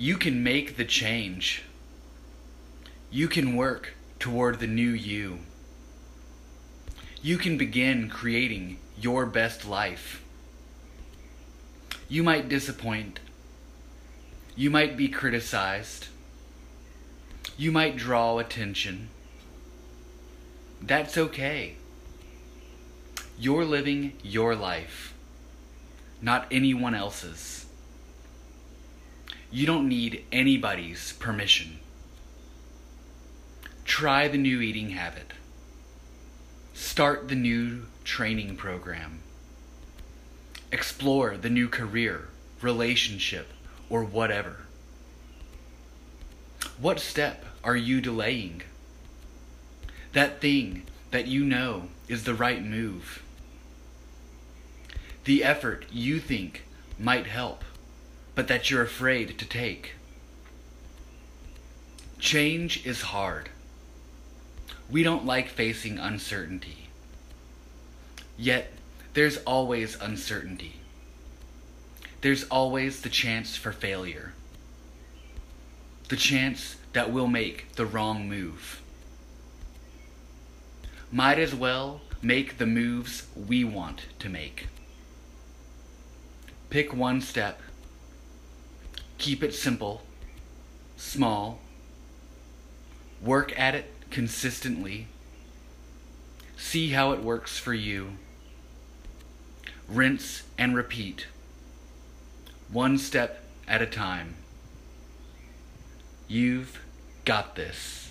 You can make the change. You can work toward the new you. You can begin creating your best life. You might disappoint. You might be criticized. You might draw attention. That's okay. You're living your life, not anyone else's. You don't need anybody's permission. Try the new eating habit. Start the new training program. Explore the new career, relationship, or whatever. What step are you delaying? That thing that you know is the right move. The effort you think might help, but that you're afraid to take. Change is hard. We don't like facing uncertainty. Yet, there's always uncertainty. There's always the chance for failure. The chance that we'll make the wrong move. Might as well make the moves we want to make. Pick one step. Keep it simple, small. Work at it consistently. See how it works for you. Rinse and repeat, one step at a time. You've got this.